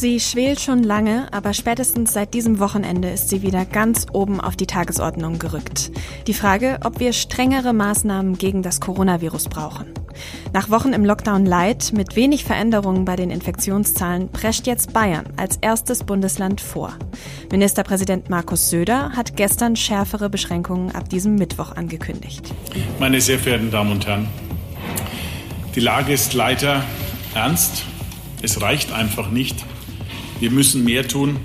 Sie schwelt schon lange, aber spätestens seit diesem Wochenende ist sie wieder ganz oben auf die Tagesordnung gerückt. Die Frage, ob wir strengere Maßnahmen gegen das Coronavirus brauchen. Nach Wochen im Lockdown Light mit wenig Veränderungen bei den Infektionszahlen prescht jetzt Bayern als erstes Bundesland vor. Ministerpräsident Markus Söder hat gestern schärfere Beschränkungen ab diesem Mittwoch angekündigt. Meine sehr verehrten Damen und Herren, die Lage ist leider ernst. Es reicht einfach nicht, wir müssen mehr tun.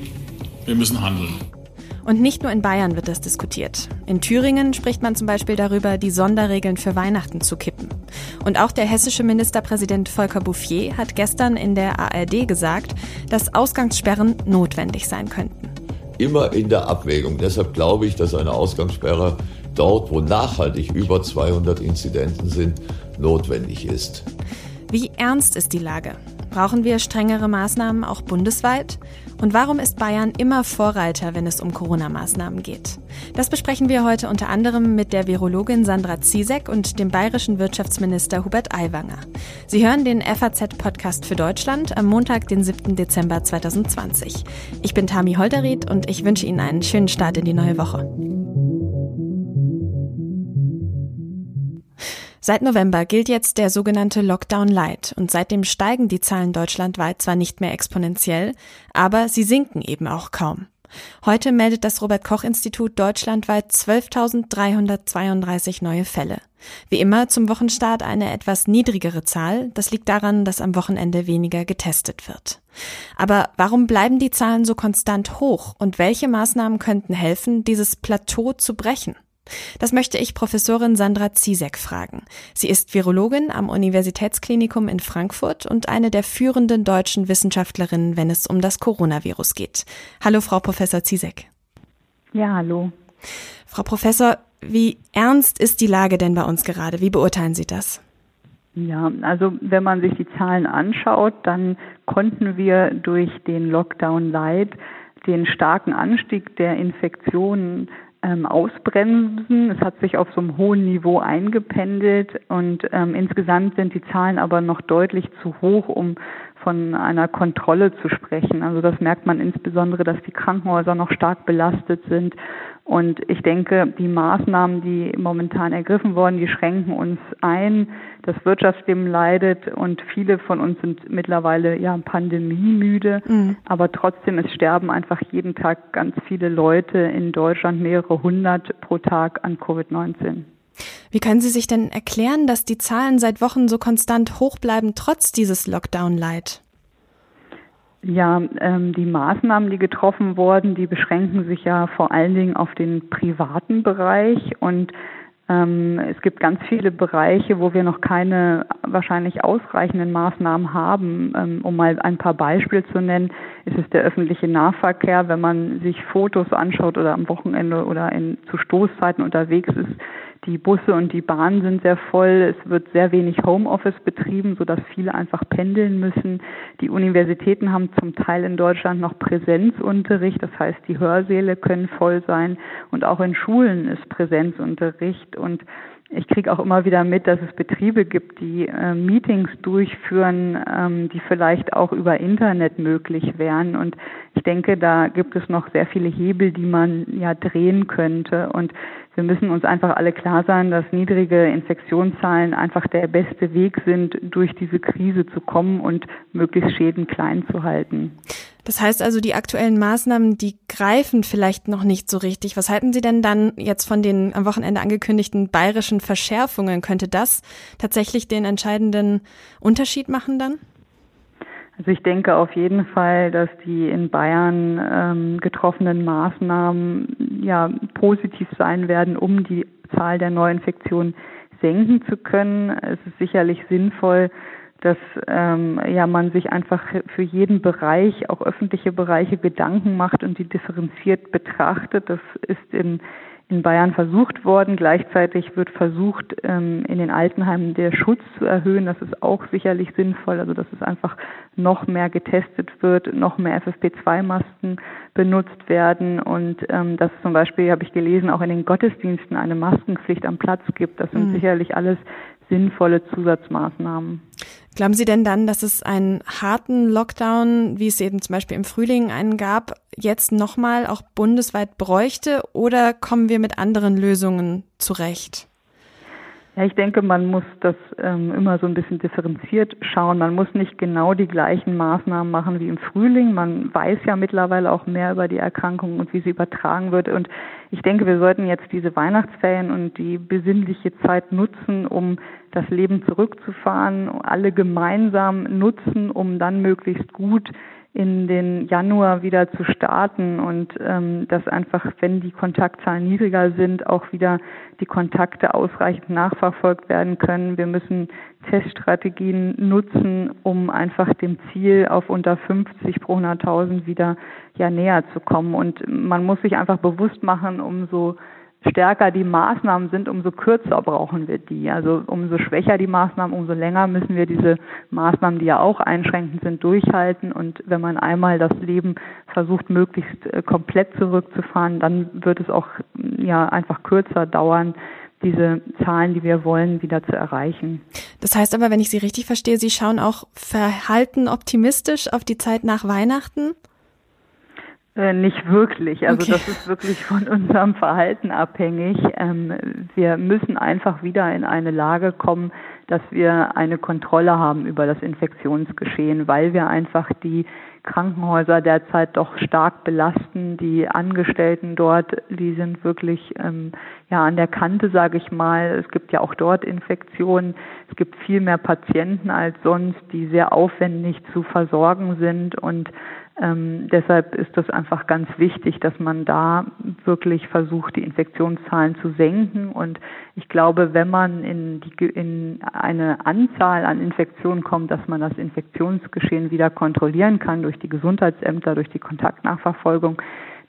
Wir müssen handeln. Und nicht nur in Bayern wird das diskutiert. In Thüringen spricht man zum Beispiel darüber, die Sonderregeln für Weihnachten zu kippen. Und auch der hessische Ministerpräsident Volker Bouffier hat gestern in der ARD gesagt, dass Ausgangssperren notwendig sein könnten. Immer in der Abwägung. Deshalb glaube ich, dass eine Ausgangssperre dort, wo nachhaltig über 200 Inzidenzen sind, notwendig ist. Wie ernst ist die Lage? Brauchen wir strengere Maßnahmen auch bundesweit? Und warum ist Bayern immer Vorreiter, wenn es um Corona-Maßnahmen geht? Das besprechen wir heute unter anderem mit der Virologin Sandra Ziesek und dem bayerischen Wirtschaftsminister Hubert Aiwanger. Sie hören den FAZ-Podcast für Deutschland am Montag, den 7. Dezember 2020. Ich bin Tami Holderried und ich wünsche Ihnen einen schönen Start in die neue Woche. Seit November gilt jetzt der sogenannte Lockdown Light und seitdem steigen die Zahlen deutschlandweit zwar nicht mehr exponentiell, aber sie sinken eben auch kaum. Heute meldet das Robert Koch Institut deutschlandweit 12.332 neue Fälle. Wie immer zum Wochenstart eine etwas niedrigere Zahl. Das liegt daran, dass am Wochenende weniger getestet wird. Aber warum bleiben die Zahlen so konstant hoch und welche Maßnahmen könnten helfen, dieses Plateau zu brechen? Das möchte ich Professorin Sandra Ziesek fragen. Sie ist Virologin am Universitätsklinikum in Frankfurt und eine der führenden deutschen Wissenschaftlerinnen, wenn es um das Coronavirus geht. Hallo, Frau Professor Ziesek. Ja, hallo. Frau Professor, wie ernst ist die Lage denn bei uns gerade? Wie beurteilen Sie das? Ja, also wenn man sich die Zahlen anschaut, dann konnten wir durch den Lockdown Light den starken Anstieg der Infektionen ähm, ausbremsen. Es hat sich auf so einem hohen Niveau eingependelt und ähm, insgesamt sind die Zahlen aber noch deutlich zu hoch, um von einer Kontrolle zu sprechen. Also das merkt man insbesondere, dass die Krankenhäuser noch stark belastet sind und ich denke, die Maßnahmen, die momentan ergriffen wurden, die schränken uns ein. Das Wirtschaftsleben leidet und viele von uns sind mittlerweile ja pandemiemüde. Mhm. Aber trotzdem, es sterben einfach jeden Tag ganz viele Leute in Deutschland, mehrere hundert pro Tag an Covid-19. Wie können Sie sich denn erklären, dass die Zahlen seit Wochen so konstant hoch bleiben, trotz dieses Lockdown-Leid? Ja, ähm, die Maßnahmen, die getroffen wurden, die beschränken sich ja vor allen Dingen auf den privaten Bereich und es gibt ganz viele Bereiche, wo wir noch keine wahrscheinlich ausreichenden Maßnahmen haben. Ähm, um mal ein paar Beispiele zu nennen, ist es der öffentliche Nahverkehr. Wenn man sich Fotos anschaut oder am Wochenende oder in, zu Stoßzeiten unterwegs ist, die Busse und die Bahnen sind sehr voll. Es wird sehr wenig Homeoffice betrieben, sodass viele einfach pendeln müssen. Die Universitäten haben zum Teil in Deutschland noch Präsenzunterricht. Das heißt, die Hörsäle können voll sein. Und auch in Schulen ist Präsenzunterricht. Und ich kriege auch immer wieder mit, dass es Betriebe gibt, die äh, Meetings durchführen, ähm, die vielleicht auch über Internet möglich wären. Und ich denke, da gibt es noch sehr viele Hebel, die man ja drehen könnte. Und wir müssen uns einfach alle klar sein, dass niedrige Infektionszahlen einfach der beste Weg sind, durch diese Krise zu kommen und möglichst Schäden klein zu halten. Das heißt also, die aktuellen Maßnahmen, die greifen vielleicht noch nicht so richtig. Was halten Sie denn dann jetzt von den am Wochenende angekündigten bayerischen Verschärfungen? Könnte das tatsächlich den entscheidenden Unterschied machen dann? Also ich denke auf jeden Fall, dass die in Bayern ähm, getroffenen Maßnahmen ja positiv sein werden, um die Zahl der Neuinfektionen senken zu können. Es ist sicherlich sinnvoll, dass ähm, ja man sich einfach für jeden Bereich, auch öffentliche Bereiche, Gedanken macht und die differenziert betrachtet. Das ist in in Bayern versucht worden. Gleichzeitig wird versucht, ähm, in den Altenheimen der Schutz zu erhöhen. Das ist auch sicherlich sinnvoll. Also, dass es einfach noch mehr getestet wird, noch mehr FFP2-Masken benutzt werden und ähm, dass zum Beispiel, habe ich gelesen, auch in den Gottesdiensten eine Maskenpflicht am Platz gibt. Das sind mhm. sicherlich alles sinnvolle Zusatzmaßnahmen. Glauben Sie denn dann, dass es einen harten Lockdown, wie es eben zum Beispiel im Frühling einen gab, jetzt nochmal auch bundesweit bräuchte oder kommen wir mit anderen Lösungen zurecht? Ja, ich denke, man muss das ähm, immer so ein bisschen differenziert schauen. Man muss nicht genau die gleichen Maßnahmen machen wie im Frühling. Man weiß ja mittlerweile auch mehr über die Erkrankung und wie sie übertragen wird. Und ich denke, wir sollten jetzt diese Weihnachtsferien und die besinnliche Zeit nutzen, um das Leben zurückzufahren, alle gemeinsam nutzen, um dann möglichst gut in den Januar wieder zu starten und ähm, dass einfach, wenn die Kontaktzahlen niedriger sind, auch wieder die Kontakte ausreichend nachverfolgt werden können. Wir müssen Teststrategien nutzen, um einfach dem Ziel auf unter 50 pro 100.000 wieder ja näher zu kommen. Und man muss sich einfach bewusst machen, umso stärker die Maßnahmen sind, umso kürzer brauchen wir die. Also umso schwächer die Maßnahmen, umso länger müssen wir diese Maßnahmen, die ja auch einschränkend sind, durchhalten. Und wenn man einmal das Leben versucht, möglichst äh, komplett zurückzufahren, dann wird es auch ja einfach kürzer dauern, diese Zahlen, die wir wollen, wieder zu erreichen. Das heißt aber, wenn ich Sie richtig verstehe, Sie schauen auch verhalten optimistisch auf die Zeit nach Weihnachten? Äh, nicht wirklich. Also okay. das ist wirklich von unserem Verhalten abhängig. Ähm, wir müssen einfach wieder in eine Lage kommen, dass wir eine Kontrolle haben über das Infektionsgeschehen, weil wir einfach die Krankenhäuser derzeit doch stark belasten. Die Angestellten dort, die sind wirklich ähm, ja an der Kante, sage ich mal. Es gibt ja auch dort Infektionen. Es gibt viel mehr Patienten als sonst, die sehr aufwendig zu versorgen sind und ähm, deshalb ist das einfach ganz wichtig, dass man da wirklich versucht, die Infektionszahlen zu senken. Und ich glaube, wenn man in, die, in eine Anzahl an Infektionen kommt, dass man das Infektionsgeschehen wieder kontrollieren kann durch die Gesundheitsämter, durch die Kontaktnachverfolgung,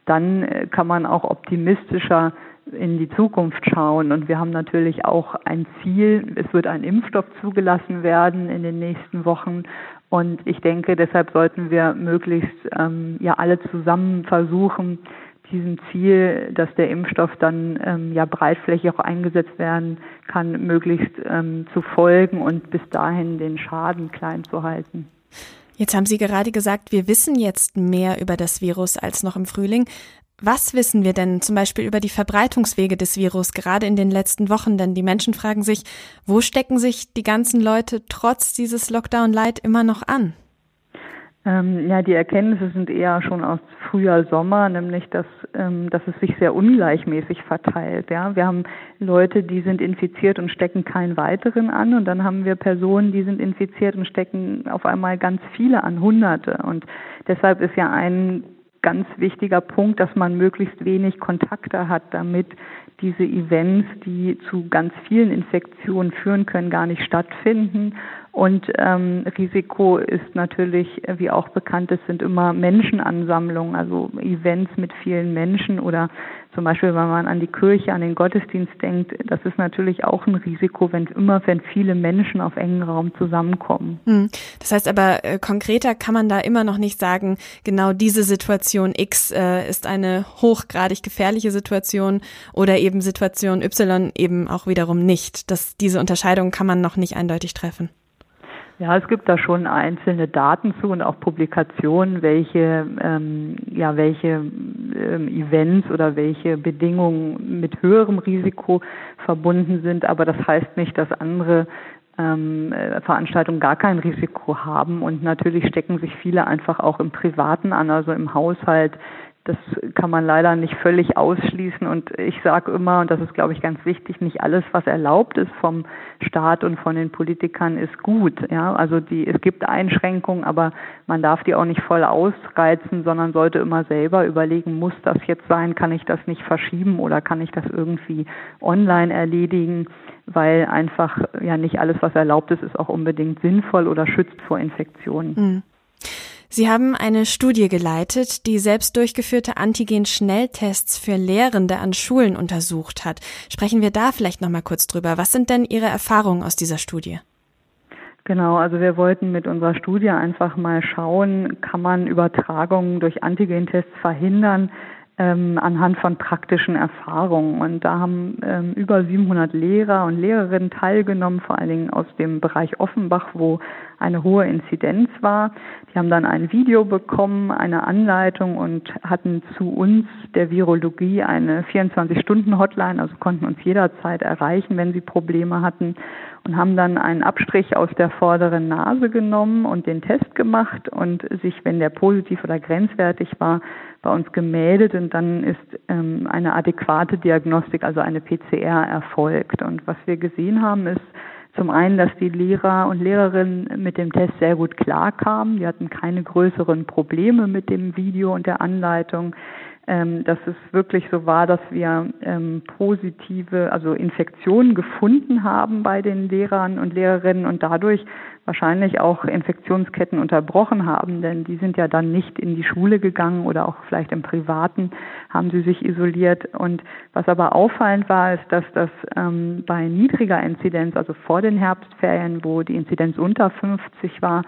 dann äh, kann man auch optimistischer in die Zukunft schauen. Und wir haben natürlich auch ein Ziel. Es wird ein Impfstoff zugelassen werden in den nächsten Wochen. Und ich denke, deshalb sollten wir möglichst ähm, ja alle zusammen versuchen, diesem Ziel, dass der Impfstoff dann ähm, ja breitflächig auch eingesetzt werden kann, möglichst ähm, zu folgen und bis dahin den Schaden klein zu halten. Jetzt haben Sie gerade gesagt, wir wissen jetzt mehr über das Virus als noch im Frühling. Was wissen wir denn zum Beispiel über die Verbreitungswege des Virus gerade in den letzten Wochen? Denn die Menschen fragen sich, wo stecken sich die ganzen Leute trotz dieses Lockdown-Light immer noch an? Ähm, ja, die Erkenntnisse sind eher schon aus Frühjahr, Sommer, nämlich dass, ähm, dass es sich sehr ungleichmäßig verteilt. Ja, wir haben Leute, die sind infiziert und stecken keinen weiteren an, und dann haben wir Personen, die sind infiziert und stecken auf einmal ganz viele an, Hunderte. Und deshalb ist ja ein ganz wichtiger Punkt, dass man möglichst wenig Kontakte hat, damit diese Events, die zu ganz vielen Infektionen führen können, gar nicht stattfinden. Und ähm, Risiko ist natürlich, wie auch bekannt ist, sind immer Menschenansammlungen, also Events mit vielen Menschen oder zum Beispiel, wenn man an die Kirche, an den Gottesdienst denkt, das ist natürlich auch ein Risiko, wenn immer, wenn viele Menschen auf engen Raum zusammenkommen. Hm. Das heißt aber, äh, konkreter kann man da immer noch nicht sagen, genau diese Situation X äh, ist eine hochgradig gefährliche Situation oder eben Situation Y eben auch wiederum nicht. Das, diese Unterscheidung kann man noch nicht eindeutig treffen. Ja, es gibt da schon einzelne Daten zu und auch Publikationen, welche, ähm, ja, welche ähm, Events oder welche Bedingungen mit höherem Risiko verbunden sind. Aber das heißt nicht, dass andere ähm, äh, Veranstaltungen gar kein Risiko haben. Und natürlich stecken sich viele einfach auch im Privaten an, also im Haushalt, das kann man leider nicht völlig ausschließen. Und ich sage immer, und das ist, glaube ich, ganz wichtig, nicht alles, was erlaubt ist vom Staat und von den Politikern, ist gut. Ja, also die, es gibt Einschränkungen, aber man darf die auch nicht voll ausreizen, sondern sollte immer selber überlegen, muss das jetzt sein? Kann ich das nicht verschieben oder kann ich das irgendwie online erledigen? Weil einfach ja nicht alles, was erlaubt ist, ist auch unbedingt sinnvoll oder schützt vor Infektionen. Mhm. Sie haben eine Studie geleitet, die selbst durchgeführte Antigen-Schnelltests für Lehrende an Schulen untersucht hat. Sprechen wir da vielleicht noch mal kurz drüber. Was sind denn Ihre Erfahrungen aus dieser Studie? Genau, also wir wollten mit unserer Studie einfach mal schauen, kann man Übertragungen durch Antigentests verhindern? ähm, anhand von praktischen Erfahrungen. Und da haben ähm, über 700 Lehrer und Lehrerinnen teilgenommen, vor allen Dingen aus dem Bereich Offenbach, wo eine hohe Inzidenz war. Die haben dann ein Video bekommen, eine Anleitung und hatten zu uns der Virologie eine 24-Stunden-Hotline, also konnten uns jederzeit erreichen, wenn sie Probleme hatten und haben dann einen Abstrich aus der vorderen Nase genommen und den Test gemacht und sich, wenn der positiv oder grenzwertig war, bei uns gemeldet und dann ist ähm, eine adäquate Diagnostik, also eine PCR erfolgt. Und was wir gesehen haben, ist zum einen, dass die Lehrer und Lehrerinnen mit dem Test sehr gut klarkamen. Die hatten keine größeren Probleme mit dem Video und der Anleitung ähm, dass es wirklich so war, dass wir ähm, positive, also Infektionen gefunden haben bei den Lehrern und Lehrerinnen und dadurch wahrscheinlich auch Infektionsketten unterbrochen haben, denn die sind ja dann nicht in die Schule gegangen oder auch vielleicht im Privaten haben sie sich isoliert. Und was aber auffallend war, ist, dass das ähm, bei niedriger Inzidenz, also vor den Herbstferien, wo die Inzidenz unter 50 war,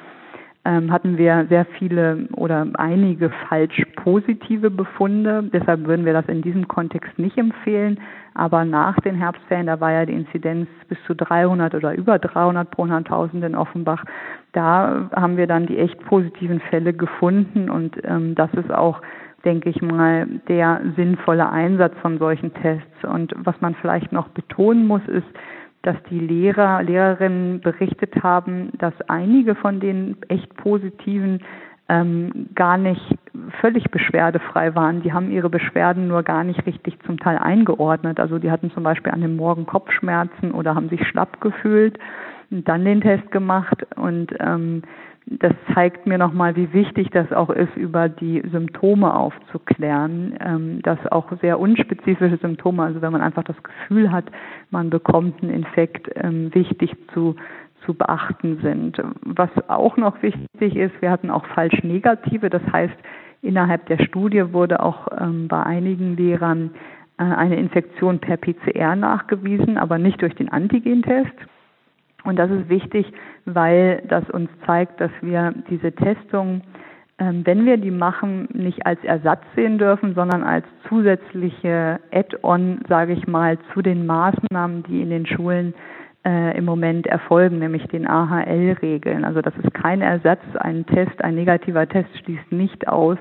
hatten wir sehr viele oder einige falsch positive Befunde. Deshalb würden wir das in diesem Kontext nicht empfehlen. Aber nach den Herbstferien, da war ja die Inzidenz bis zu 300 oder über 300 pro 100.000 in Offenbach. Da haben wir dann die echt positiven Fälle gefunden und ähm, das ist auch denke ich mal, der sinnvolle Einsatz von solchen Tests. Und was man vielleicht noch betonen muss, ist, dass die Lehrer, Lehrerinnen berichtet haben, dass einige von den echt positiven ähm, gar nicht völlig beschwerdefrei waren. Die haben ihre Beschwerden nur gar nicht richtig zum Teil eingeordnet. Also die hatten zum Beispiel an dem Morgen Kopfschmerzen oder haben sich schlapp gefühlt und dann den Test gemacht und ähm, das zeigt mir nochmal, wie wichtig das auch ist, über die Symptome aufzuklären, ähm, dass auch sehr unspezifische Symptome, also wenn man einfach das Gefühl hat, man bekommt einen Infekt, ähm, wichtig zu, zu beachten sind. Was auch noch wichtig ist, wir hatten auch falsch negative, das heißt, innerhalb der Studie wurde auch ähm, bei einigen Lehrern äh, eine Infektion per PCR nachgewiesen, aber nicht durch den Antigentest. Und das ist wichtig, weil das uns zeigt, dass wir diese Testung, ähm, wenn wir die machen, nicht als Ersatz sehen dürfen, sondern als zusätzliche Add-on, sage ich mal, zu den Maßnahmen, die in den Schulen äh, im Moment erfolgen, nämlich den AHL-Regeln. Also das ist kein Ersatz, ein Test, ein negativer Test schließt nicht aus,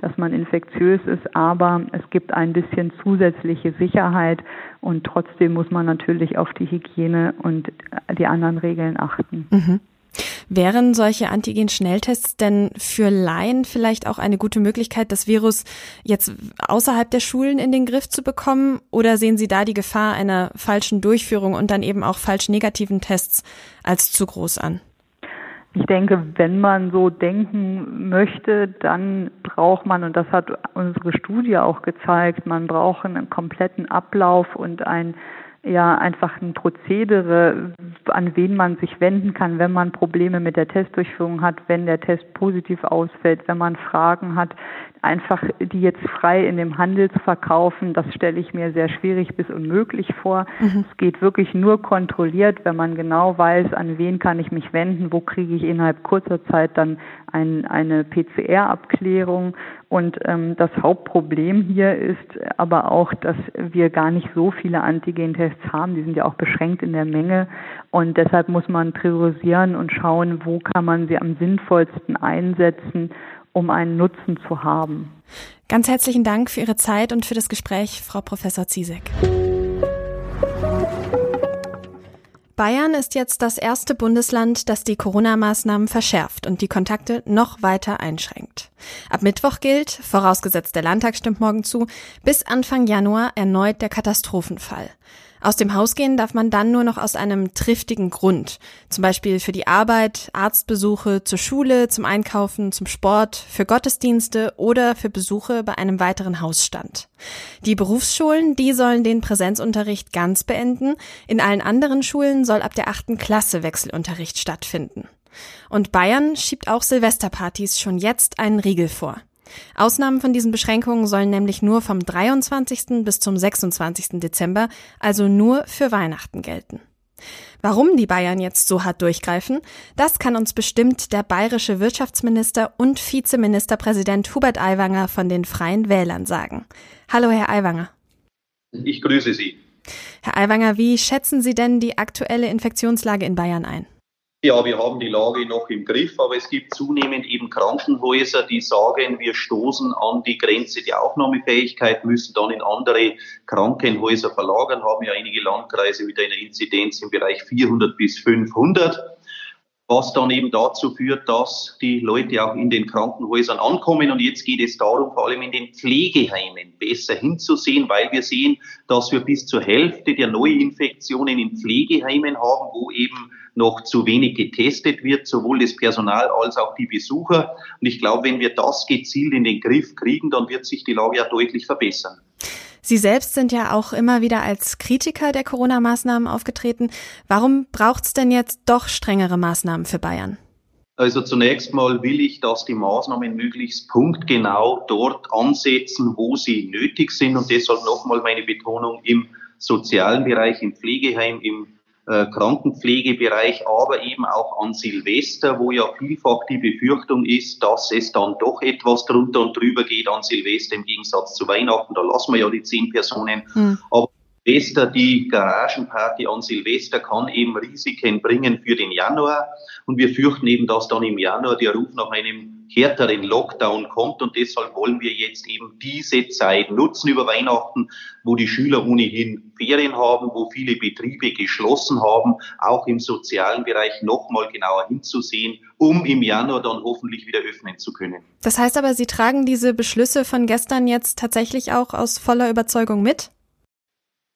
dass man infektiös ist, aber es gibt ein bisschen zusätzliche Sicherheit und trotzdem muss man natürlich auf die Hygiene und die anderen Regeln achten. Mhm. Wären solche Antigen-Schnelltests denn für Laien vielleicht auch eine gute Möglichkeit, das Virus jetzt außerhalb der Schulen in den Griff zu bekommen? Oder sehen Sie da die Gefahr einer falschen Durchführung und dann eben auch falsch negativen Tests als zu groß an? Ich denke, wenn man so denken möchte, dann braucht man, und das hat unsere Studie auch gezeigt, man braucht einen kompletten Ablauf und ein ja einfach ein Prozedere, an wen man sich wenden kann, wenn man Probleme mit der Testdurchführung hat, wenn der Test positiv ausfällt, wenn man Fragen hat, einfach die jetzt frei in dem Handel zu verkaufen, das stelle ich mir sehr schwierig bis unmöglich vor. Mhm. Es geht wirklich nur kontrolliert, wenn man genau weiß, an wen kann ich mich wenden, wo kriege ich innerhalb kurzer Zeit dann ein, eine PCR-Abklärung. Und ähm, das Hauptproblem hier ist aber auch, dass wir gar nicht so viele Antigen-Tests haben. Die sind ja auch beschränkt in der Menge. Und deshalb muss man priorisieren und schauen, wo kann man sie am sinnvollsten einsetzen um einen Nutzen zu haben. Ganz herzlichen Dank für Ihre Zeit und für das Gespräch, Frau Professor Ziesek. Bayern ist jetzt das erste Bundesland, das die Corona-Maßnahmen verschärft und die Kontakte noch weiter einschränkt. Ab Mittwoch gilt, vorausgesetzt der Landtag stimmt morgen zu, bis Anfang Januar erneut der Katastrophenfall. Aus dem Haus gehen darf man dann nur noch aus einem triftigen Grund. Zum Beispiel für die Arbeit, Arztbesuche, zur Schule, zum Einkaufen, zum Sport, für Gottesdienste oder für Besuche bei einem weiteren Hausstand. Die Berufsschulen, die sollen den Präsenzunterricht ganz beenden. In allen anderen Schulen soll ab der achten Klasse Wechselunterricht stattfinden. Und Bayern schiebt auch Silvesterpartys schon jetzt einen Riegel vor. Ausnahmen von diesen Beschränkungen sollen nämlich nur vom 23. bis zum 26. Dezember, also nur für Weihnachten gelten. Warum die Bayern jetzt so hart durchgreifen, das kann uns bestimmt der bayerische Wirtschaftsminister und Vizeministerpräsident Hubert Aiwanger von den Freien Wählern sagen. Hallo, Herr Aiwanger. Ich grüße Sie. Herr Aiwanger, wie schätzen Sie denn die aktuelle Infektionslage in Bayern ein? Ja, wir haben die Lage noch im Griff, aber es gibt zunehmend eben Krankenhäuser, die sagen, wir stoßen an die Grenze der Aufnahmefähigkeit, müssen dann in andere Krankenhäuser verlagern, haben ja einige Landkreise mit einer Inzidenz im Bereich 400 bis 500 was dann eben dazu führt, dass die Leute auch in den Krankenhäusern ankommen. Und jetzt geht es darum, vor allem in den Pflegeheimen besser hinzusehen, weil wir sehen, dass wir bis zur Hälfte der Neuinfektionen in Pflegeheimen haben, wo eben noch zu wenig getestet wird, sowohl das Personal als auch die Besucher. Und ich glaube, wenn wir das gezielt in den Griff kriegen, dann wird sich die Lage ja deutlich verbessern. Sie selbst sind ja auch immer wieder als Kritiker der Corona-Maßnahmen aufgetreten. Warum braucht es denn jetzt doch strengere Maßnahmen für Bayern? Also zunächst mal will ich, dass die Maßnahmen möglichst punktgenau dort ansetzen, wo sie nötig sind. Und deshalb nochmal meine Betonung im sozialen Bereich, im Pflegeheim, im äh, Krankenpflegebereich, aber eben auch an Silvester, wo ja vielfach die Befürchtung ist, dass es dann doch etwas drunter und drüber geht an Silvester im Gegensatz zu Weihnachten. Da lassen wir ja die zehn Personen. Mhm. Aber Silvester, die Garagenparty an Silvester kann eben Risiken bringen für den Januar. Und wir fürchten eben, dass dann im Januar der Ruf nach einem härteren Lockdown kommt. Und deshalb wollen wir jetzt eben diese Zeit nutzen über Weihnachten, wo die Schüler ohnehin Ferien haben, wo viele Betriebe geschlossen haben, auch im sozialen Bereich nochmal genauer hinzusehen, um im Januar dann hoffentlich wieder öffnen zu können. Das heißt aber, Sie tragen diese Beschlüsse von gestern jetzt tatsächlich auch aus voller Überzeugung mit?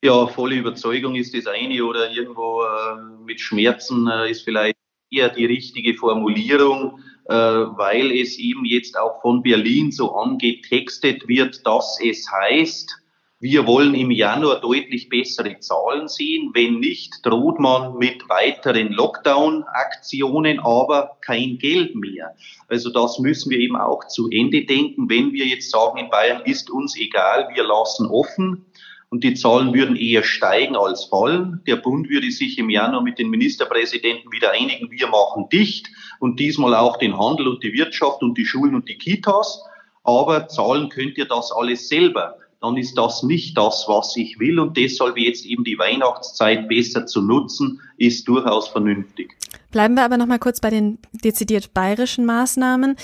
Ja, volle Überzeugung ist das eine oder irgendwo äh, mit Schmerzen äh, ist vielleicht eher die richtige Formulierung. Äh, weil es eben jetzt auch von Berlin so angetextet wird, dass es heißt, wir wollen im Januar deutlich bessere Zahlen sehen. Wenn nicht, droht man mit weiteren Lockdown-Aktionen, aber kein Geld mehr. Also das müssen wir eben auch zu Ende denken. Wenn wir jetzt sagen, in Bayern ist uns egal, wir lassen offen, und die Zahlen würden eher steigen als fallen. Der Bund würde sich im Januar mit den Ministerpräsidenten wieder einigen, wir machen dicht und diesmal auch den Handel und die Wirtschaft und die Schulen und die Kitas. Aber zahlen könnt ihr das alles selber. Dann ist das nicht das, was ich will und deshalb jetzt eben die Weihnachtszeit besser zu nutzen, ist durchaus vernünftig. Bleiben wir aber noch mal kurz bei den dezidiert bayerischen Maßnahmen.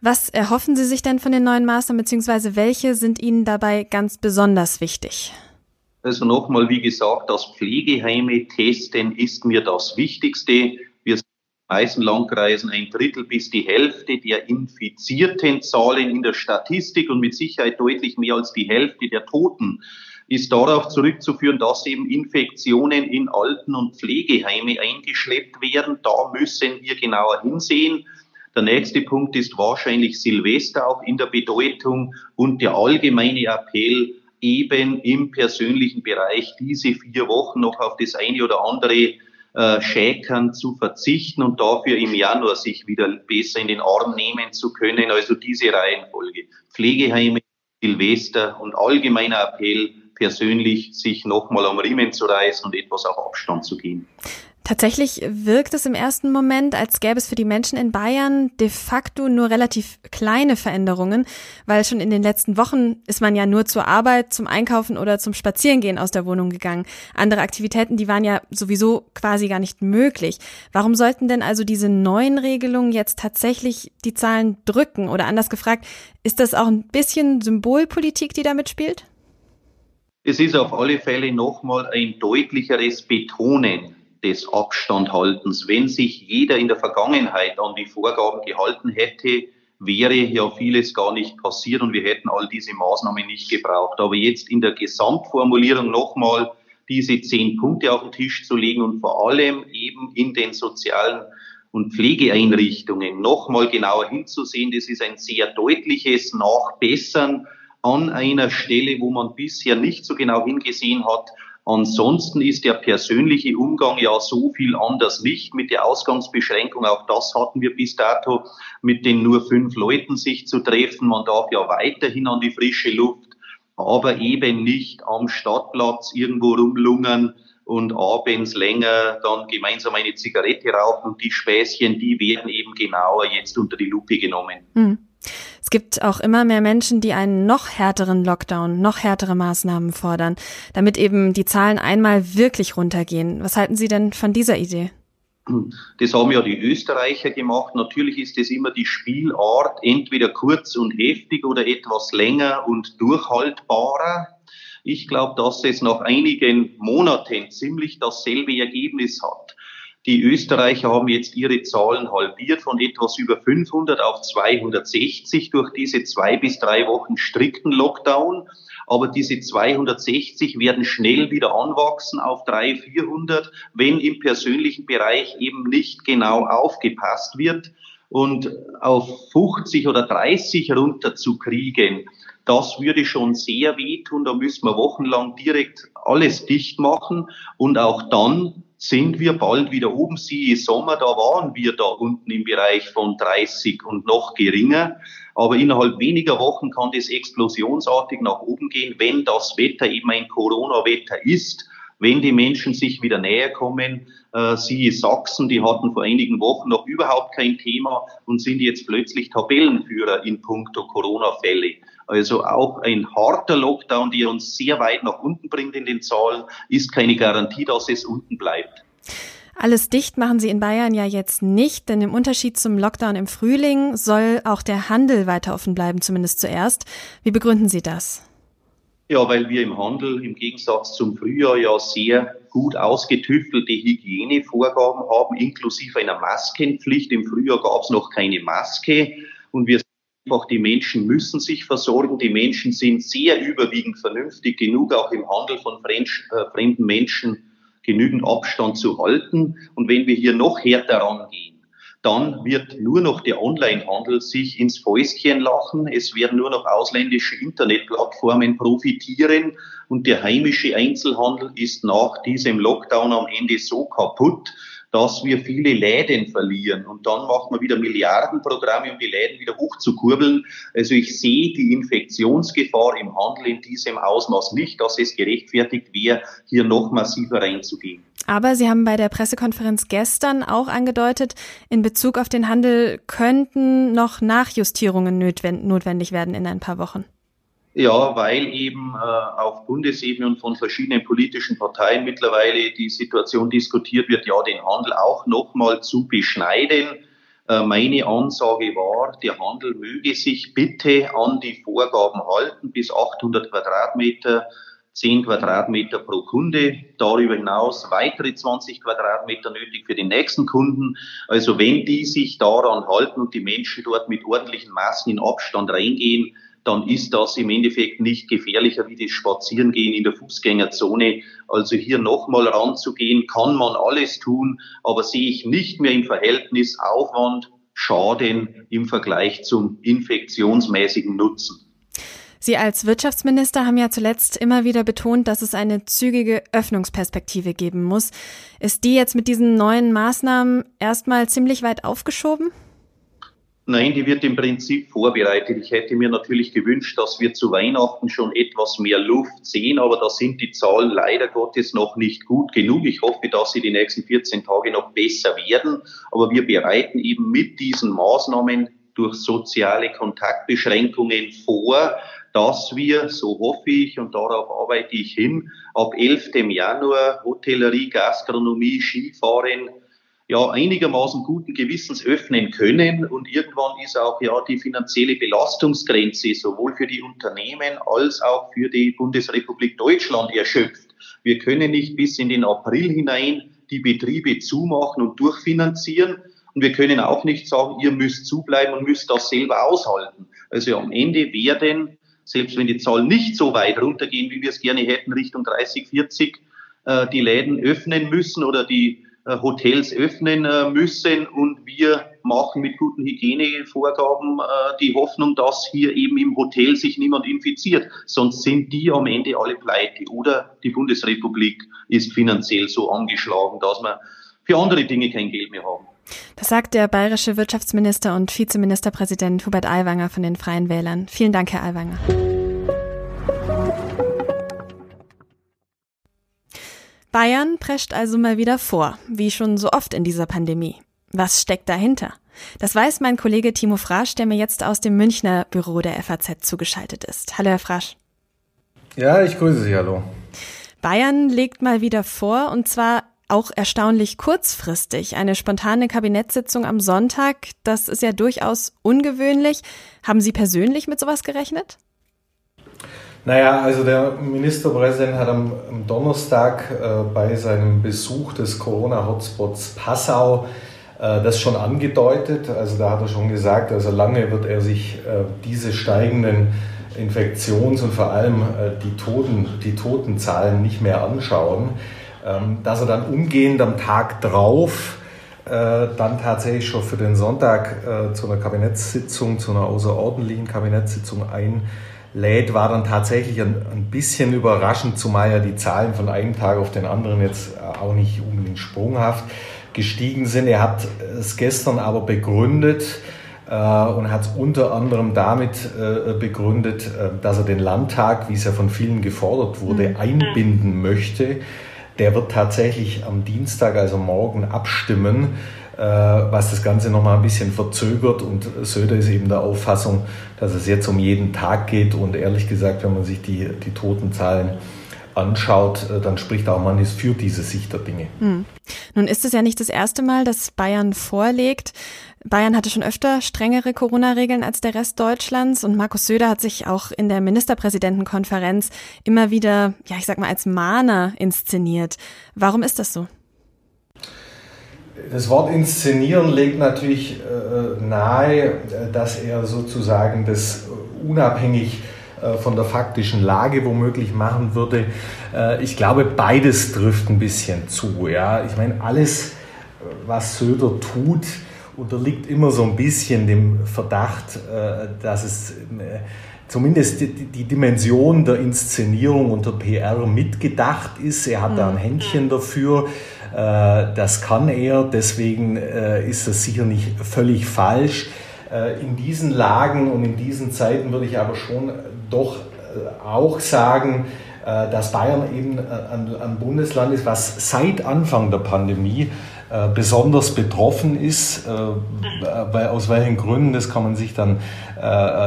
Was erhoffen Sie sich denn von den neuen Maßnahmen, beziehungsweise welche sind Ihnen dabei ganz besonders wichtig? Also nochmal, wie gesagt, das Pflegeheime testen ist mir das Wichtigste. Wir sind in den meisten Landkreisen ein Drittel bis die Hälfte der infizierten Zahlen in der Statistik und mit Sicherheit deutlich mehr als die Hälfte der Toten ist darauf zurückzuführen, dass eben Infektionen in Alten- und Pflegeheime eingeschleppt werden. Da müssen wir genauer hinsehen. Der nächste Punkt ist wahrscheinlich Silvester auch in der Bedeutung und der allgemeine Appell, eben im persönlichen Bereich diese vier Wochen noch auf das eine oder andere äh, Schäkern zu verzichten und dafür im Januar sich wieder besser in den Arm nehmen zu können. Also diese Reihenfolge. Pflegeheime, Silvester und allgemeiner Appell, persönlich sich nochmal am Riemen zu reißen und etwas auf Abstand zu gehen. Tatsächlich wirkt es im ersten Moment, als gäbe es für die Menschen in Bayern de facto nur relativ kleine Veränderungen, weil schon in den letzten Wochen ist man ja nur zur Arbeit, zum Einkaufen oder zum Spazierengehen aus der Wohnung gegangen. Andere Aktivitäten, die waren ja sowieso quasi gar nicht möglich. Warum sollten denn also diese neuen Regelungen jetzt tatsächlich die Zahlen drücken? Oder anders gefragt, ist das auch ein bisschen Symbolpolitik, die damit spielt? Es ist auf alle Fälle nochmal ein deutlicheres Betonen des Abstandhaltens. Wenn sich jeder in der Vergangenheit an die Vorgaben gehalten hätte, wäre ja vieles gar nicht passiert und wir hätten all diese Maßnahmen nicht gebraucht. Aber jetzt in der Gesamtformulierung nochmal diese zehn Punkte auf den Tisch zu legen und vor allem eben in den sozialen und Pflegeeinrichtungen nochmal genauer hinzusehen, das ist ein sehr deutliches Nachbessern an einer Stelle, wo man bisher nicht so genau hingesehen hat. Ansonsten ist der persönliche Umgang ja so viel anders nicht mit der Ausgangsbeschränkung. Auch das hatten wir bis dato mit den nur fünf Leuten sich zu treffen. Man darf ja weiterhin an die frische Luft, aber eben nicht am Stadtplatz irgendwo rumlungern und abends länger dann gemeinsam eine Zigarette rauchen. Die Späßchen, die werden eben genauer jetzt unter die Lupe genommen. Mhm. Es gibt auch immer mehr Menschen, die einen noch härteren Lockdown, noch härtere Maßnahmen fordern, damit eben die Zahlen einmal wirklich runtergehen. Was halten Sie denn von dieser Idee? Das haben ja die Österreicher gemacht. Natürlich ist es immer die Spielart, entweder kurz und heftig oder etwas länger und durchhaltbarer. Ich glaube, dass es nach einigen Monaten ziemlich dasselbe Ergebnis hat. Die Österreicher haben jetzt ihre Zahlen halbiert von etwas über 500 auf 260 durch diese zwei bis drei Wochen strikten Lockdown. Aber diese 260 werden schnell wieder anwachsen auf 300, 400, wenn im persönlichen Bereich eben nicht genau aufgepasst wird. Und auf 50 oder 30 runterzukriegen, das würde schon sehr wehtun. Da müssen wir wochenlang direkt alles dicht machen. Und auch dann sind wir bald wieder oben. Siehe Sommer, da waren wir da unten im Bereich von 30 und noch geringer. Aber innerhalb weniger Wochen kann das explosionsartig nach oben gehen, wenn das Wetter eben ein Corona-Wetter ist, wenn die Menschen sich wieder näher kommen. Äh, siehe Sachsen, die hatten vor einigen Wochen noch überhaupt kein Thema und sind jetzt plötzlich Tabellenführer in puncto Corona-Fälle. Also auch ein harter Lockdown, der uns sehr weit nach unten bringt in den Zahlen, ist keine Garantie, dass es unten bleibt. Alles dicht machen sie in Bayern ja jetzt nicht, denn im Unterschied zum Lockdown im Frühling soll auch der Handel weiter offen bleiben, zumindest zuerst. Wie begründen Sie das? Ja, weil wir im Handel im Gegensatz zum Frühjahr ja sehr gut ausgetüftelte Hygienevorgaben haben, inklusive einer Maskenpflicht. Im Frühjahr gab es noch keine Maske und wir einfach, die Menschen müssen sich versorgen. Die Menschen sind sehr überwiegend vernünftig genug, auch im Handel von äh, fremden Menschen genügend Abstand zu halten. Und wenn wir hier noch härter rangehen, dann wird nur noch der Onlinehandel sich ins Fäustchen lachen. Es werden nur noch ausländische Internetplattformen profitieren und der heimische Einzelhandel ist nach diesem Lockdown am Ende so kaputt, dass wir viele Läden verlieren. Und dann macht man wieder Milliardenprogramme, um die Läden wieder hochzukurbeln. Also ich sehe die Infektionsgefahr im Handel in diesem Ausmaß nicht, dass es gerechtfertigt wäre, hier noch massiver reinzugehen. Aber Sie haben bei der Pressekonferenz gestern auch angedeutet, in Bezug auf den Handel könnten noch Nachjustierungen notwendig werden in ein paar Wochen. Ja, weil eben äh, auf Bundesebene und von verschiedenen politischen Parteien mittlerweile die Situation diskutiert wird, ja, den Handel auch nochmal zu beschneiden. Äh, meine Ansage war, der Handel möge sich bitte an die Vorgaben halten, bis 800 Quadratmeter, 10 Quadratmeter pro Kunde, darüber hinaus weitere 20 Quadratmeter nötig für den nächsten Kunden. Also wenn die sich daran halten und die Menschen dort mit ordentlichen Maßen in Abstand reingehen, dann ist das im Endeffekt nicht gefährlicher wie das Spazierengehen in der Fußgängerzone. Also hier nochmal ranzugehen, kann man alles tun, aber sehe ich nicht mehr im Verhältnis Aufwand, Schaden im Vergleich zum infektionsmäßigen Nutzen. Sie als Wirtschaftsminister haben ja zuletzt immer wieder betont, dass es eine zügige Öffnungsperspektive geben muss. Ist die jetzt mit diesen neuen Maßnahmen erstmal ziemlich weit aufgeschoben? Nein, die wird im Prinzip vorbereitet. Ich hätte mir natürlich gewünscht, dass wir zu Weihnachten schon etwas mehr Luft sehen, aber da sind die Zahlen leider Gottes noch nicht gut genug. Ich hoffe, dass sie die nächsten 14 Tage noch besser werden. Aber wir bereiten eben mit diesen Maßnahmen durch soziale Kontaktbeschränkungen vor, dass wir, so hoffe ich und darauf arbeite ich hin, ab 11. Januar Hotellerie, Gastronomie, Skifahren, ja einigermaßen guten Gewissens öffnen können. Und irgendwann ist auch ja die finanzielle Belastungsgrenze sowohl für die Unternehmen als auch für die Bundesrepublik Deutschland erschöpft. Wir können nicht bis in den April hinein die Betriebe zumachen und durchfinanzieren. Und wir können auch nicht sagen, ihr müsst zubleiben und müsst das selber aushalten. Also am Ende werden, selbst wenn die Zahlen nicht so weit runtergehen, wie wir es gerne hätten, Richtung 30, 40, äh, die Läden öffnen müssen oder die Hotels öffnen äh, müssen und wir machen mit guten Hygienevorgaben äh, die Hoffnung, dass hier eben im Hotel sich niemand infiziert. Sonst sind die am Ende alle pleite oder die Bundesrepublik ist finanziell so angeschlagen, dass wir für andere Dinge kein Geld mehr haben. Das sagt der bayerische Wirtschaftsminister und Vizeministerpräsident Hubert Aiwanger von den Freien Wählern. Vielen Dank, Herr Aiwanger. Bayern prescht also mal wieder vor, wie schon so oft in dieser Pandemie. Was steckt dahinter? Das weiß mein Kollege Timo Frasch, der mir jetzt aus dem Münchner Büro der FAZ zugeschaltet ist. Hallo, Herr Frasch. Ja, ich grüße Sie, hallo. Bayern legt mal wieder vor, und zwar auch erstaunlich kurzfristig. Eine spontane Kabinettssitzung am Sonntag, das ist ja durchaus ungewöhnlich. Haben Sie persönlich mit sowas gerechnet? Naja, also der Ministerpräsident hat am, am Donnerstag äh, bei seinem Besuch des Corona-Hotspots Passau äh, das schon angedeutet. Also da hat er schon gesagt, also lange wird er sich äh, diese steigenden Infektions- und vor allem äh, die, Toten, die Totenzahlen nicht mehr anschauen. Ähm, dass er dann umgehend am Tag drauf äh, dann tatsächlich schon für den Sonntag äh, zu einer Kabinettssitzung, zu einer außerordentlichen Kabinettssitzung einlädt, war dann tatsächlich ein, ein bisschen überraschend, zumal ja die Zahlen von einem Tag auf den anderen jetzt äh, auch nicht unbedingt sprunghaft gestiegen sind. Er hat es gestern aber begründet, äh, und hat es unter anderem damit äh, begründet, äh, dass er den Landtag, wie es ja von vielen gefordert wurde, mhm. einbinden möchte der wird tatsächlich am Dienstag, also morgen, abstimmen, was das Ganze nochmal ein bisschen verzögert. Und Söder ist eben der Auffassung, dass es jetzt um jeden Tag geht. Und ehrlich gesagt, wenn man sich die, die Totenzahlen anschaut, äh, dann spricht auch manches für diese Sicht der Dinge. Hm. Nun ist es ja nicht das erste Mal, dass Bayern vorlegt. Bayern hatte schon öfter strengere Corona-Regeln als der Rest Deutschlands und Markus Söder hat sich auch in der Ministerpräsidentenkonferenz immer wieder, ja, ich sag mal, als Mahner inszeniert. Warum ist das so? Das Wort inszenieren legt natürlich äh, nahe, dass er sozusagen das unabhängig äh, von der faktischen Lage womöglich machen würde. Äh, ich glaube, beides trifft ein bisschen zu. Ja? Ich meine, alles, was Söder tut, unterliegt immer so ein bisschen dem Verdacht, dass es zumindest die Dimension der Inszenierung und der PR mitgedacht ist. Er hat da ein mhm. Händchen dafür. Das kann er, deswegen ist das sicher nicht völlig falsch. In diesen Lagen und in diesen Zeiten würde ich aber schon doch äh, auch sagen, äh, dass Bayern eben äh, ein Bundesland ist, was seit Anfang der Pandemie besonders betroffen ist. Aus welchen Gründen, das kann man sich dann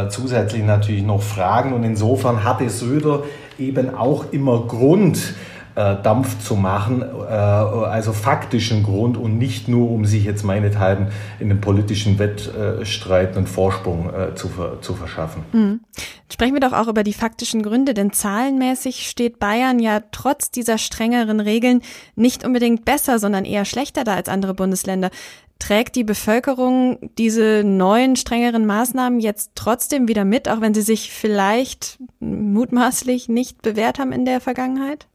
zusätzlich natürlich noch fragen. Und insofern hatte Söder eben auch immer Grund, äh, Dampf zu machen, äh, also faktischen Grund und nicht nur, um sich jetzt meinethalben in einem politischen Wettstreit einen Vorsprung äh, zu, zu verschaffen. Mhm. Sprechen wir doch auch über die faktischen Gründe, denn zahlenmäßig steht Bayern ja trotz dieser strengeren Regeln nicht unbedingt besser, sondern eher schlechter da als andere Bundesländer. Trägt die Bevölkerung diese neuen, strengeren Maßnahmen jetzt trotzdem wieder mit, auch wenn sie sich vielleicht mutmaßlich nicht bewährt haben in der Vergangenheit?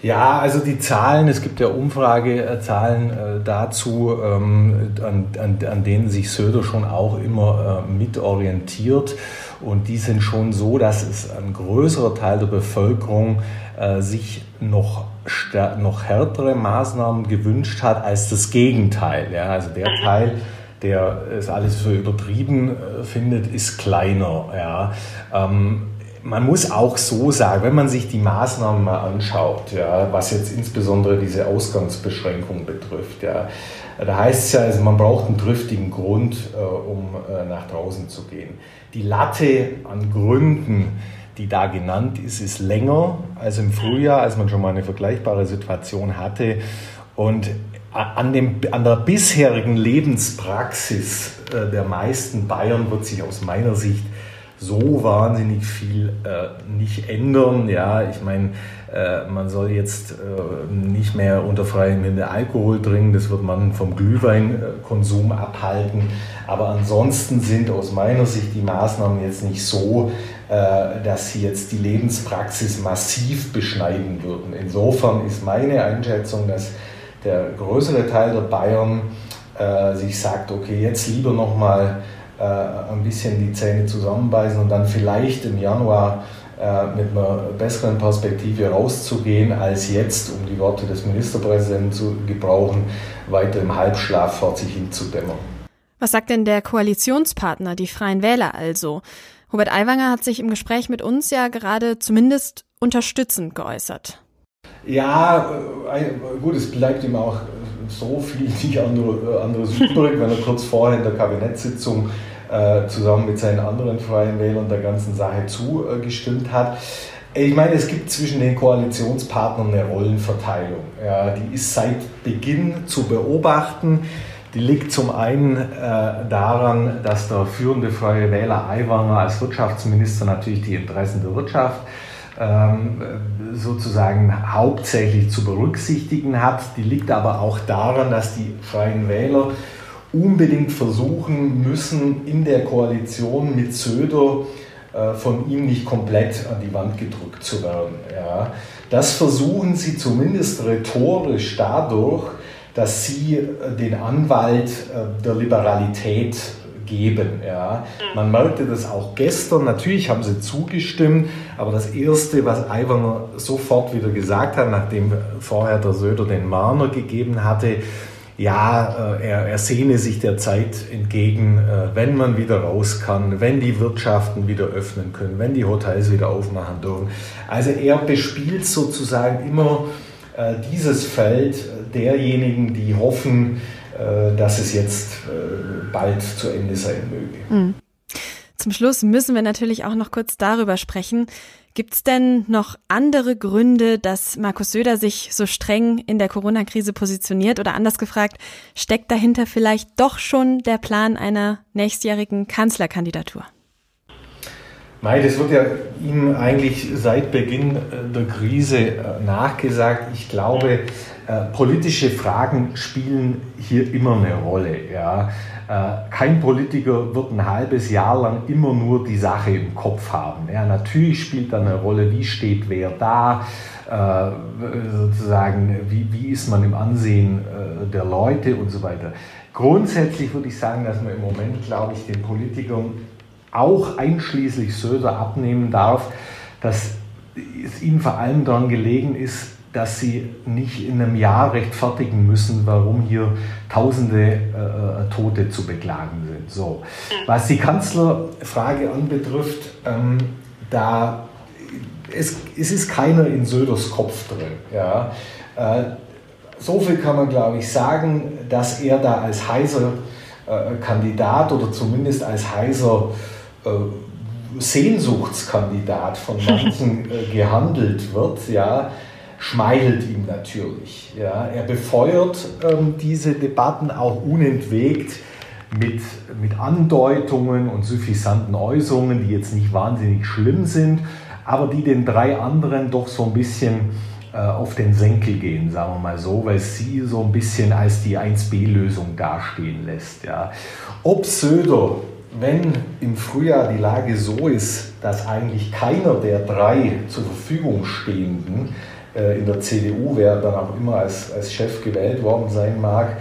Ja, also die Zahlen, es gibt ja Umfragezahlen äh, dazu, ähm, an, an, an denen sich Söder schon auch immer äh, mit orientiert. Und die sind schon so, dass es ein größerer Teil der Bevölkerung äh, sich noch, noch härtere Maßnahmen gewünscht hat als das Gegenteil. Ja, also der Teil, der es alles für übertrieben findet, ist kleiner. Ja. Ähm, man muss auch so sagen, wenn man sich die Maßnahmen mal anschaut, ja, was jetzt insbesondere diese Ausgangsbeschränkung betrifft, ja, da heißt es ja, also man braucht einen triftigen Grund, äh, um äh, nach draußen zu gehen. Die Latte an Gründen, die da genannt ist, ist länger als im Frühjahr, als man schon mal eine vergleichbare Situation hatte. Und an, dem, an der bisherigen Lebenspraxis äh, der meisten Bayern wird sich aus meiner Sicht so wahnsinnig viel äh, nicht ändern. Ja, ich meine, äh, man soll jetzt äh, nicht mehr unter freiem Himmel Alkohol trinken, das wird man vom Glühweinkonsum abhalten. Aber ansonsten sind aus meiner Sicht die Maßnahmen jetzt nicht so, äh, dass sie jetzt die Lebenspraxis massiv beschneiden würden. Insofern ist meine Einschätzung, dass der größere Teil der Bayern äh, sich sagt, okay, jetzt lieber nochmal mal äh, ein bisschen die Zähne zusammenbeißen und dann vielleicht im Januar äh, mit einer besseren Perspektive rauszugehen, als jetzt, um die Worte des Ministerpräsidenten zu gebrauchen, weiter im Halbschlaf vor sich hinzudämmern. Was sagt denn der Koalitionspartner, die Freien Wähler also? Hubert Aiwanger hat sich im Gespräch mit uns ja gerade zumindest unterstützend geäußert. Ja, äh, gut, es bleibt ihm auch so viel nicht andere, anderes übrig, wenn er kurz vorher in der Kabinettssitzung äh, zusammen mit seinen anderen Freien Wählern der ganzen Sache zugestimmt hat. Ich meine, es gibt zwischen den Koalitionspartnern eine Rollenverteilung. Ja, die ist seit Beginn zu beobachten. Die liegt zum einen äh, daran, dass der führende Freie Wähler Aiwanger als Wirtschaftsminister natürlich die Interessen der Wirtschaft ähm, sozusagen hauptsächlich zu berücksichtigen hat. Die liegt aber auch daran, dass die Freien Wähler unbedingt versuchen müssen, in der Koalition mit Söder äh, von ihm nicht komplett an die Wand gedrückt zu werden. Ja. Das versuchen sie zumindest rhetorisch dadurch, dass sie äh, den Anwalt äh, der Liberalität geben. Ja. Man merkte das auch gestern. Natürlich haben sie zugestimmt, aber das Erste, was Aiwanger sofort wieder gesagt hat, nachdem vorher der Söder den Mahner gegeben hatte, ja, äh, er, er sehne sich der Zeit entgegen, äh, wenn man wieder raus kann, wenn die Wirtschaften wieder öffnen können, wenn die Hotels wieder aufmachen dürfen. Also er bespielt sozusagen immer äh, dieses Feld derjenigen, die hoffen, dass es jetzt bald zu Ende sein möge. Mhm. Zum Schluss müssen wir natürlich auch noch kurz darüber sprechen, Gibt es denn noch andere Gründe, dass Markus Söder sich so streng in der Corona-Krise positioniert? Oder anders gefragt, steckt dahinter vielleicht doch schon der Plan einer nächstjährigen Kanzlerkandidatur? Nein, das wird ja ihm eigentlich seit Beginn äh, der Krise äh, nachgesagt. Ich glaube, äh, politische Fragen spielen hier immer eine Rolle. Ja. Äh, kein Politiker wird ein halbes Jahr lang immer nur die Sache im Kopf haben. Ja, natürlich spielt da eine Rolle, wie steht wer da, äh, sozusagen, wie, wie ist man im Ansehen äh, der Leute und so weiter. Grundsätzlich würde ich sagen, dass man im Moment, glaube ich, den Politikern auch einschließlich Söder abnehmen darf, dass es ihnen vor allem daran gelegen ist, dass sie nicht in einem Jahr rechtfertigen müssen, warum hier tausende äh, äh, Tote zu beklagen sind. So. Was die Kanzlerfrage anbetrifft, ähm, da es, es ist keiner in Söders Kopf drin. Ja. Äh, so viel kann man, glaube ich, sagen, dass er da als heißer äh, Kandidat oder zumindest als heißer äh, Sehnsuchtskandidat von manchen äh, gehandelt wird. Ja schmeichelt ihm natürlich. Ja. Er befeuert ähm, diese Debatten auch unentwegt mit, mit Andeutungen und suffisanten Äußerungen, die jetzt nicht wahnsinnig schlimm sind, aber die den drei anderen doch so ein bisschen äh, auf den Senkel gehen, sagen wir mal so, weil sie so ein bisschen als die 1b-Lösung dastehen lässt. Ja. Ob Söder, wenn im Frühjahr die Lage so ist, dass eigentlich keiner der drei zur Verfügung stehenden äh, in der CDU, wer dann auch immer als, als Chef gewählt worden sein mag,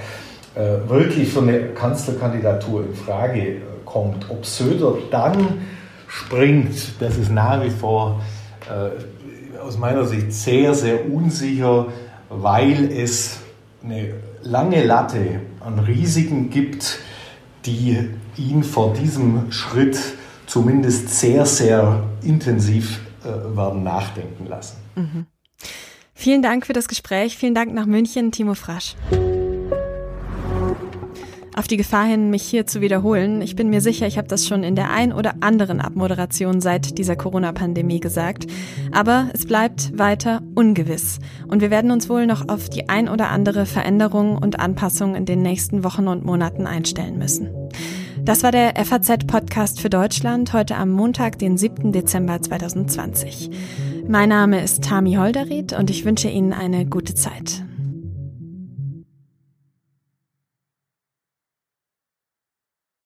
äh, wirklich für eine Kanzlerkandidatur in Frage äh, kommt. Ob Söder dann springt, das ist nach wie vor aus meiner Sicht sehr, sehr unsicher, weil es eine lange Latte an Risiken gibt, die ihn vor diesem Schritt zumindest sehr, sehr intensiv äh, werden nachdenken lassen. Mhm. Vielen Dank für das Gespräch. Vielen Dank nach München, Timo Frasch. Auf die Gefahr hin, mich hier zu wiederholen, ich bin mir sicher, ich habe das schon in der ein oder anderen Abmoderation seit dieser Corona-Pandemie gesagt. Aber es bleibt weiter ungewiss. Und wir werden uns wohl noch auf die ein oder andere Veränderung und Anpassung in den nächsten Wochen und Monaten einstellen müssen. Das war der FAZ-Podcast für Deutschland heute am Montag, den 7. Dezember 2020. Mein Name ist Tami Holderried und ich wünsche Ihnen eine gute Zeit.